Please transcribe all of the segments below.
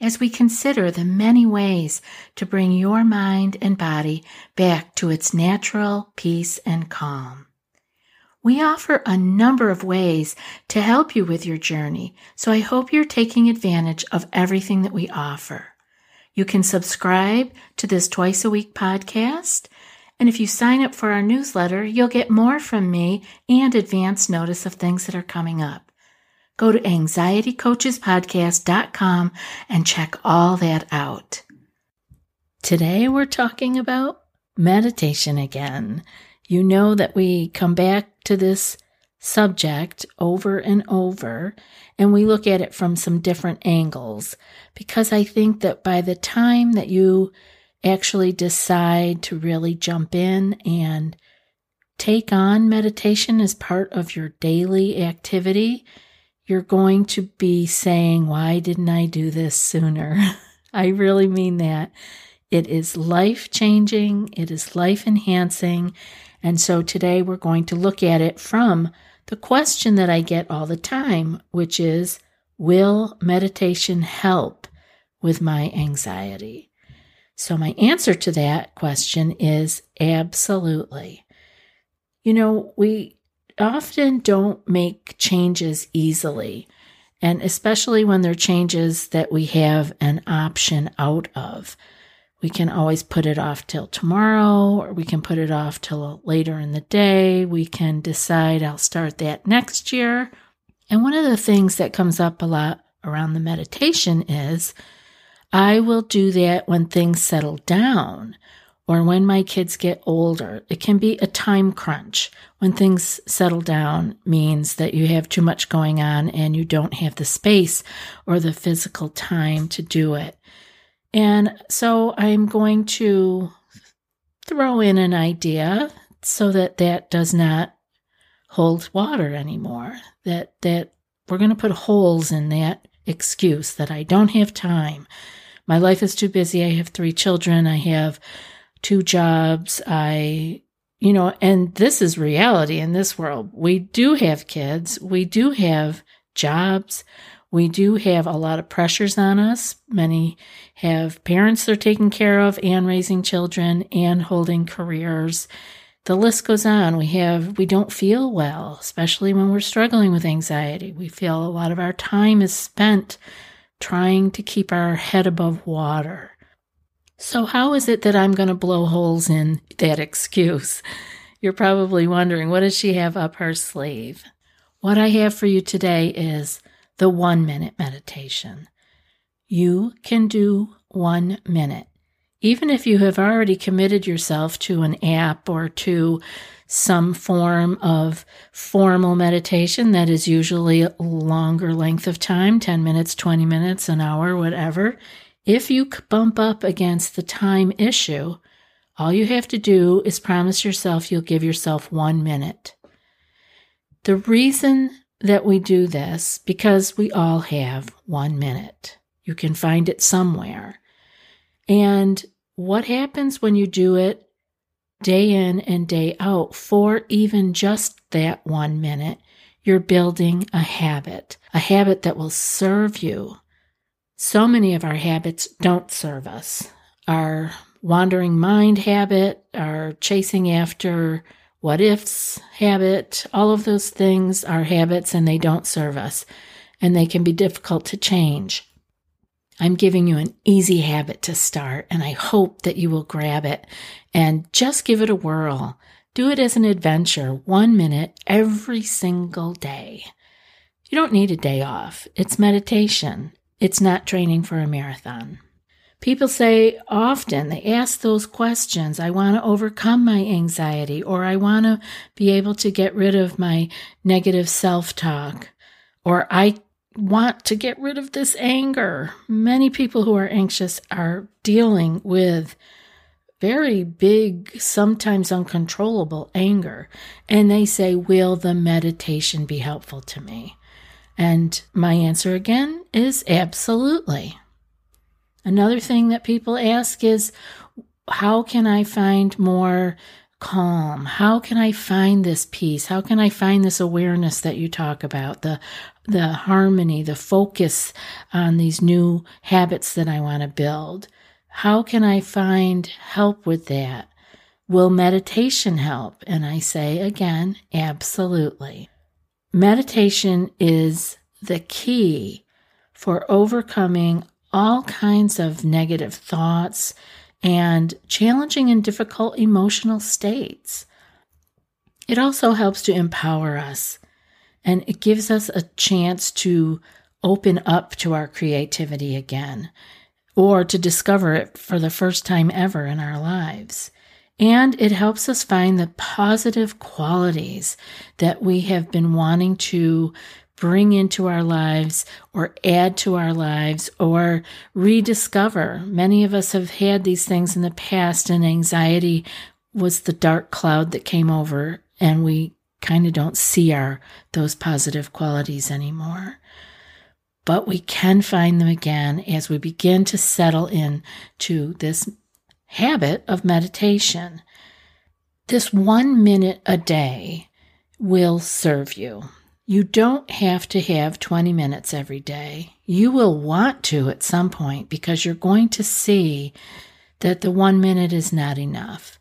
as we consider the many ways to bring your mind and body back to its natural peace and calm. We offer a number of ways to help you with your journey, so I hope you're taking advantage of everything that we offer. You can subscribe to this twice a week podcast, and if you sign up for our newsletter, you'll get more from me and advance notice of things that are coming up. Go to anxietycoachespodcast.com and check all that out. Today we're talking about meditation again. You know that we come back to this subject over and over and we look at it from some different angles because I think that by the time that you actually decide to really jump in and take on meditation as part of your daily activity, you're going to be saying, Why didn't I do this sooner? I really mean that. It is life changing, it is life enhancing. And so today we're going to look at it from the question that I get all the time, which is Will meditation help with my anxiety? So my answer to that question is absolutely. You know, we often don't make changes easily, and especially when they're changes that we have an option out of. We can always put it off till tomorrow, or we can put it off till later in the day. We can decide I'll start that next year. And one of the things that comes up a lot around the meditation is I will do that when things settle down or when my kids get older. It can be a time crunch. When things settle down means that you have too much going on and you don't have the space or the physical time to do it. And so I'm going to throw in an idea so that that does not hold water anymore. That that we're going to put holes in that excuse that I don't have time. My life is too busy. I have three children. I have two jobs. I, you know, and this is reality in this world. We do have kids. We do have jobs. We do have a lot of pressures on us. Many have parents they're taking care of and raising children and holding careers. The list goes on. We have, we don't feel well, especially when we're struggling with anxiety. We feel a lot of our time is spent trying to keep our head above water. So, how is it that I'm going to blow holes in that excuse? You're probably wondering, what does she have up her sleeve? What I have for you today is the one minute meditation. You can do one minute. Even if you have already committed yourself to an app or to some form of formal meditation that is usually a longer length of time 10 minutes, 20 minutes, an hour, whatever if you bump up against the time issue, all you have to do is promise yourself you'll give yourself one minute. The reason that we do this, because we all have one minute. You can find it somewhere. And what happens when you do it day in and day out for even just that one minute? You're building a habit, a habit that will serve you so many of our habits don't serve us. Our wandering mind habit, our chasing after what ifs habit, all of those things are habits and they don't serve us and they can be difficult to change. I'm giving you an easy habit to start and I hope that you will grab it and just give it a whirl. Do it as an adventure, one minute every single day. You don't need a day off. It's meditation. It's not training for a marathon. People say often, they ask those questions I want to overcome my anxiety, or I want to be able to get rid of my negative self talk, or I want to get rid of this anger. Many people who are anxious are dealing with very big, sometimes uncontrollable anger. And they say, Will the meditation be helpful to me? And my answer again is absolutely. Another thing that people ask is, How can I find more calm? How can I find this peace? How can I find this awareness that you talk about? The the harmony, the focus on these new habits that I want to build. How can I find help with that? Will meditation help? And I say again, absolutely. Meditation is the key for overcoming all kinds of negative thoughts and challenging and difficult emotional states. It also helps to empower us and it gives us a chance to open up to our creativity again or to discover it for the first time ever in our lives. And it helps us find the positive qualities that we have been wanting to bring into our lives or add to our lives or rediscover. Many of us have had these things in the past, and anxiety was the dark cloud that came over, and we kind of don't see our those positive qualities anymore. But we can find them again as we begin to settle in to this habit of meditation. This one minute a day will serve you. You don't have to have 20 minutes every day. You will want to at some point because you're going to see that the one minute is not enough.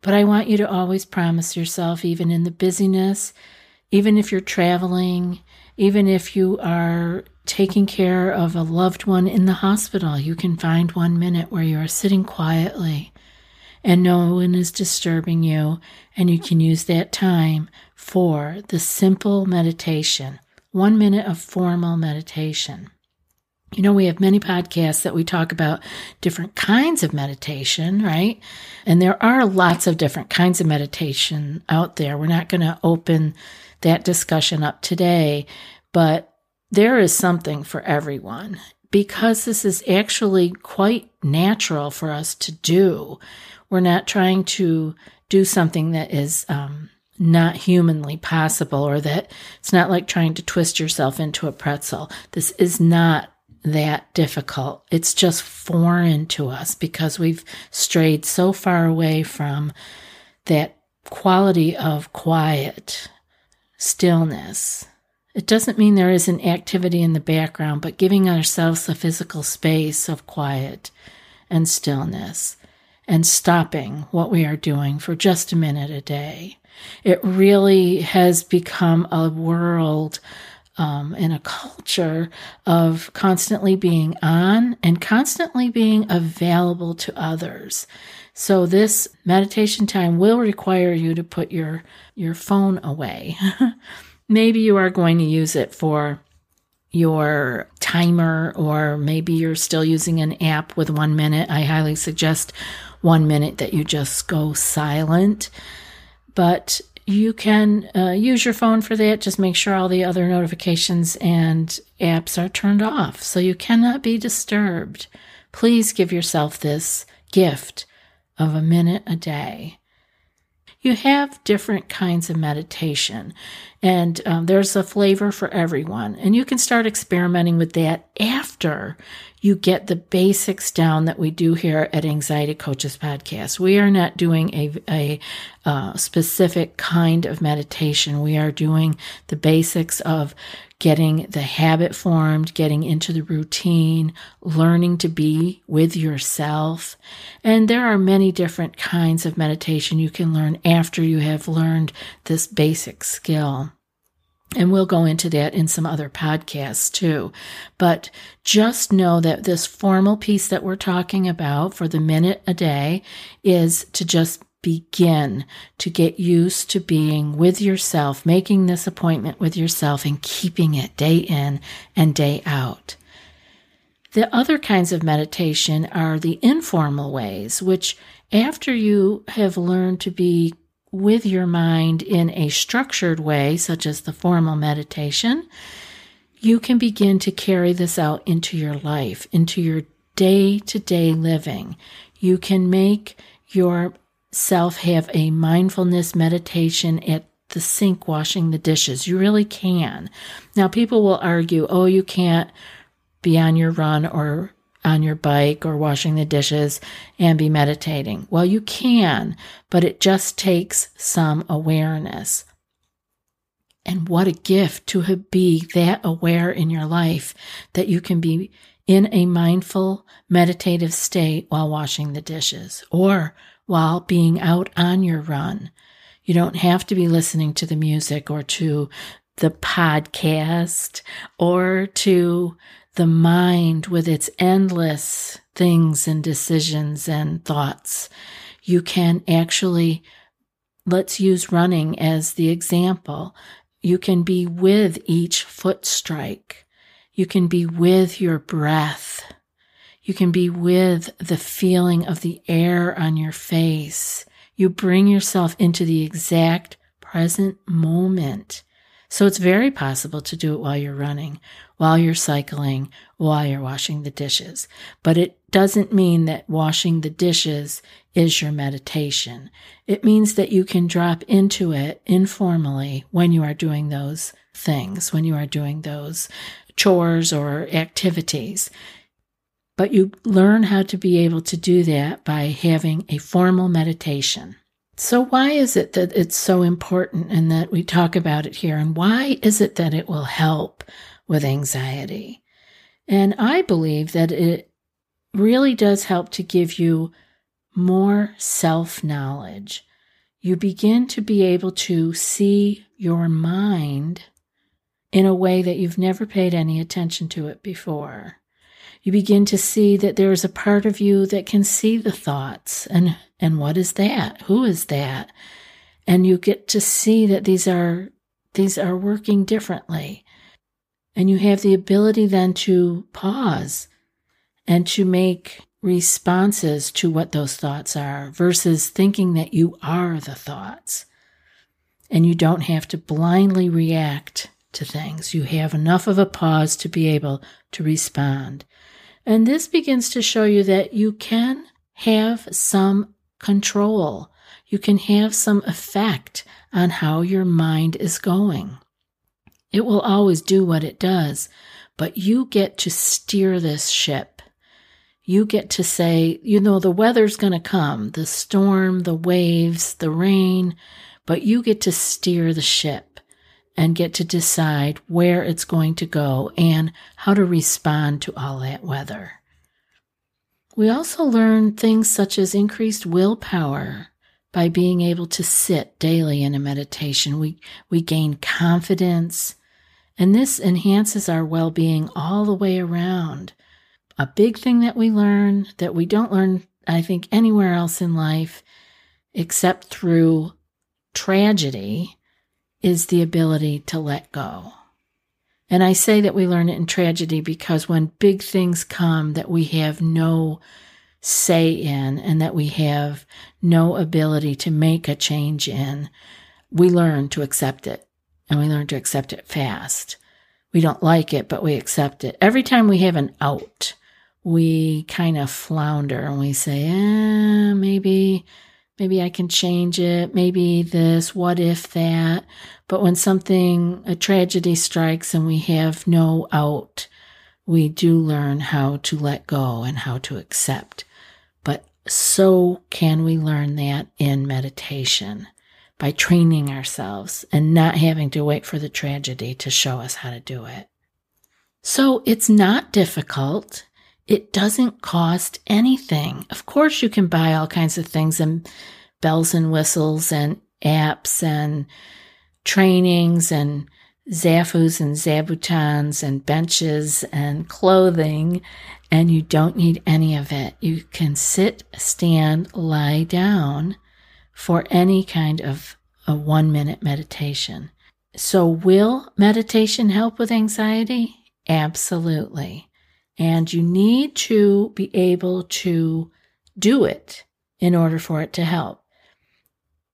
But I want you to always promise yourself, even in the busyness, even if you're traveling, even if you are taking care of a loved one in the hospital, you can find one minute where you are sitting quietly and no one is disturbing you, and you can use that time for the simple meditation, one minute of formal meditation. You know, we have many podcasts that we talk about different kinds of meditation, right? And there are lots of different kinds of meditation out there. We're not going to open that discussion up today, but there is something for everyone because this is actually quite natural for us to do. We're not trying to do something that is um, not humanly possible or that it's not like trying to twist yourself into a pretzel. This is not that difficult. It's just foreign to us because we've strayed so far away from that quality of quiet, stillness. It doesn't mean there isn't activity in the background, but giving ourselves a physical space of quiet and stillness and stopping what we are doing for just a minute a day. It really has become a world um, and a culture of constantly being on and constantly being available to others. So this meditation time will require you to put your your phone away. maybe you are going to use it for your timer or maybe you're still using an app with 1 minute. I highly suggest 1 minute that you just go silent. But you can uh, use your phone for that. Just make sure all the other notifications and apps are turned off so you cannot be disturbed. Please give yourself this gift of a minute a day. You have different kinds of meditation, and um, there's a flavor for everyone. And you can start experimenting with that after you get the basics down that we do here at Anxiety Coaches Podcast. We are not doing a, a uh, specific kind of meditation. We are doing the basics of getting the habit formed, getting into the routine, learning to be with yourself. And there are many different kinds of meditation you can learn after you have learned this basic skill. And we'll go into that in some other podcasts too. But just know that this formal piece that we're talking about for the minute a day is to just begin to get used to being with yourself, making this appointment with yourself and keeping it day in and day out. The other kinds of meditation are the informal ways, which after you have learned to be with your mind in a structured way, such as the formal meditation, you can begin to carry this out into your life, into your day to day living. You can make yourself have a mindfulness meditation at the sink washing the dishes. You really can. Now, people will argue, oh, you can't be on your run or on your bike or washing the dishes and be meditating. Well, you can, but it just takes some awareness. And what a gift to be that aware in your life that you can be in a mindful, meditative state while washing the dishes or while being out on your run. You don't have to be listening to the music or to the podcast or to the mind with its endless things and decisions and thoughts. You can actually, let's use running as the example. You can be with each foot strike. You can be with your breath. You can be with the feeling of the air on your face. You bring yourself into the exact present moment. So it's very possible to do it while you're running, while you're cycling, while you're washing the dishes. But it doesn't mean that washing the dishes is your meditation. It means that you can drop into it informally when you are doing those things, when you are doing those chores or activities. But you learn how to be able to do that by having a formal meditation. So, why is it that it's so important and that we talk about it here? And why is it that it will help with anxiety? And I believe that it really does help to give you more self knowledge. You begin to be able to see your mind in a way that you've never paid any attention to it before. You begin to see that there is a part of you that can see the thoughts and and what is that? Who is that? And you get to see that these are these are working differently. And you have the ability then to pause and to make responses to what those thoughts are versus thinking that you are the thoughts. And you don't have to blindly react to things. You have enough of a pause to be able to respond. And this begins to show you that you can have some control. You can have some effect on how your mind is going. It will always do what it does, but you get to steer this ship. You get to say, you know, the weather's going to come the storm, the waves, the rain, but you get to steer the ship and get to decide where it's going to go and how to respond to all that weather. We also learn things such as increased willpower by being able to sit daily in a meditation. We, we gain confidence, and this enhances our well being all the way around. A big thing that we learn that we don't learn, I think, anywhere else in life except through tragedy is the ability to let go. And I say that we learn it in tragedy because when big things come that we have no say in and that we have no ability to make a change in, we learn to accept it and we learn to accept it fast. We don't like it, but we accept it. Every time we have an out, we kind of flounder and we say, eh, maybe maybe I can change it, maybe this, what if that. But when something, a tragedy strikes and we have no out, we do learn how to let go and how to accept. But so can we learn that in meditation by training ourselves and not having to wait for the tragedy to show us how to do it. So it's not difficult. It doesn't cost anything. Of course, you can buy all kinds of things and bells and whistles and apps and trainings and Zafus and Zabutons and benches and clothing, and you don't need any of it. You can sit, stand, lie down for any kind of a one minute meditation. So, will meditation help with anxiety? Absolutely. And you need to be able to do it in order for it to help.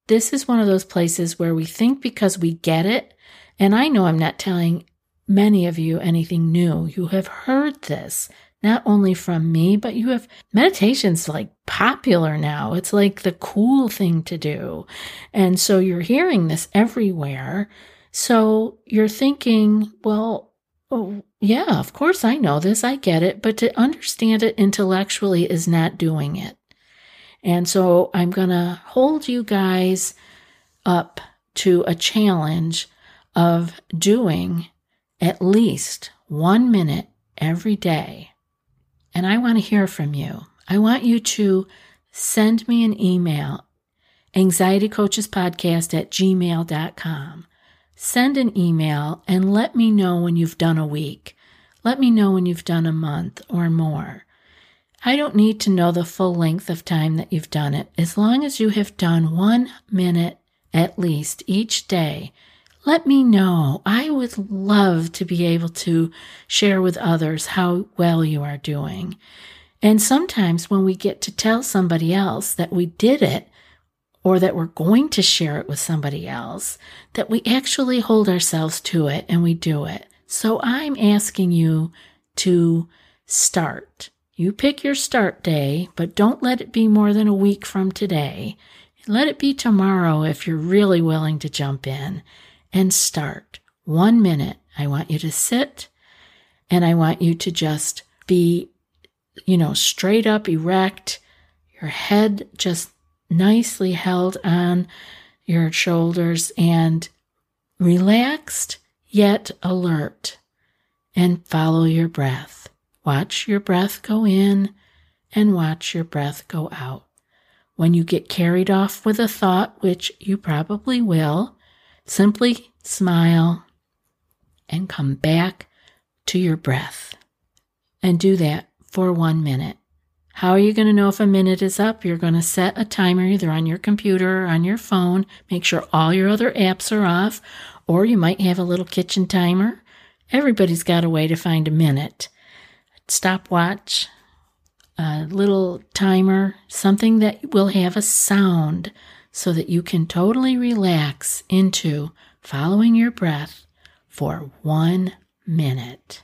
This is one of those places where we think because we get it, and I know I'm not telling many of you anything new. You have heard this not only from me, but you have meditation's like popular now. It's like the cool thing to do. And so you're hearing this everywhere. So you're thinking, well, oh, yeah, of course I know this. I get it. But to understand it intellectually is not doing it. And so I'm going to hold you guys up to a challenge of doing at least one minute every day. And I want to hear from you. I want you to send me an email, anxietycoachespodcast at gmail.com. Send an email and let me know when you've done a week. Let me know when you've done a month or more. I don't need to know the full length of time that you've done it. As long as you have done one minute at least each day, let me know. I would love to be able to share with others how well you are doing. And sometimes when we get to tell somebody else that we did it, or that we're going to share it with somebody else, that we actually hold ourselves to it and we do it. So I'm asking you to start. You pick your start day, but don't let it be more than a week from today. Let it be tomorrow if you're really willing to jump in and start. One minute. I want you to sit and I want you to just be, you know, straight up, erect, your head just nicely held on your shoulders and relaxed yet alert and follow your breath. Watch your breath go in and watch your breath go out. When you get carried off with a thought, which you probably will, simply smile and come back to your breath. And do that for one minute. How are you going to know if a minute is up? You're going to set a timer either on your computer or on your phone. Make sure all your other apps are off, or you might have a little kitchen timer. Everybody's got a way to find a minute stopwatch, a little timer, something that will have a sound so that you can totally relax into following your breath for one minute.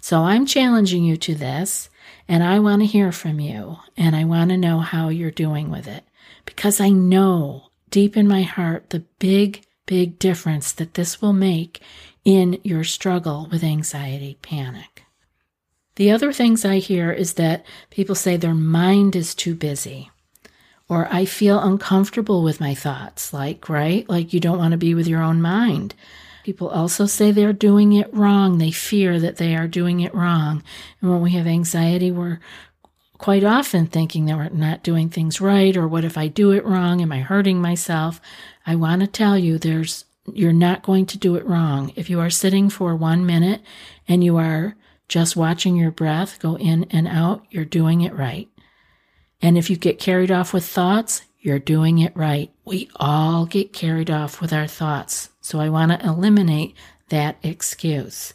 So I'm challenging you to this, and I want to hear from you, and I want to know how you're doing with it because I know deep in my heart the big, big difference that this will make in your struggle with anxiety panic. The other things I hear is that people say their mind is too busy, or I feel uncomfortable with my thoughts, like, right? Like you don't want to be with your own mind. People also say they're doing it wrong. They fear that they are doing it wrong. And when we have anxiety, we're quite often thinking that we're not doing things right, or what if I do it wrong? Am I hurting myself? I want to tell you there's you're not going to do it wrong. If you are sitting for one minute and you are just watching your breath go in and out, you're doing it right. And if you get carried off with thoughts, you're doing it right. We all get carried off with our thoughts. So I want to eliminate that excuse.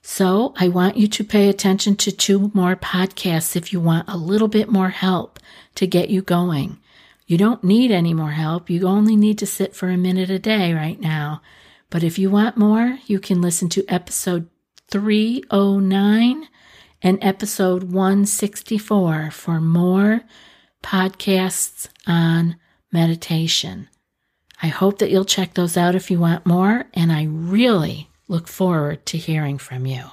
So I want you to pay attention to two more podcasts if you want a little bit more help to get you going. You don't need any more help. You only need to sit for a minute a day right now. But if you want more, you can listen to episode 309 and episode 164 for more podcasts on meditation. I hope that you'll check those out if you want more, and I really look forward to hearing from you.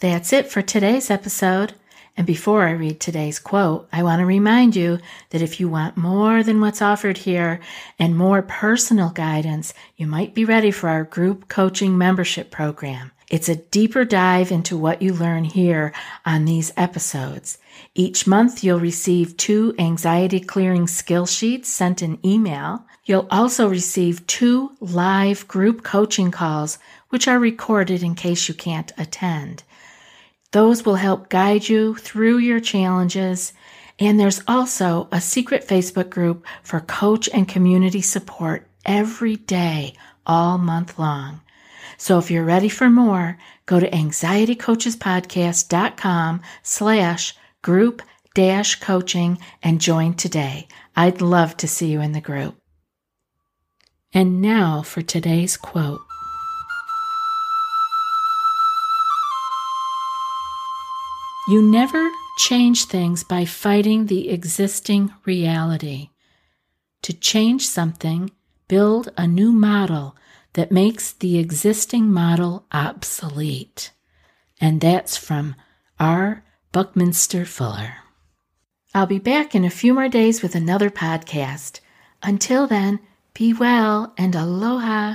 That's it for today's episode. And before I read today's quote, I want to remind you that if you want more than what's offered here and more personal guidance, you might be ready for our group coaching membership program. It's a deeper dive into what you learn here on these episodes. Each month, you'll receive two anxiety clearing skill sheets sent in email. You'll also receive two live group coaching calls, which are recorded in case you can't attend. Those will help guide you through your challenges. And there's also a secret Facebook group for coach and community support every day, all month long. So if you're ready for more, go to anxietycoachespodcast.com slash group dash coaching and join today. I'd love to see you in the group. And now for today's quote. You never change things by fighting the existing reality. To change something, build a new model that makes the existing model obsolete. And that's from R. Buckminster Fuller. I'll be back in a few more days with another podcast. Until then, be well and aloha.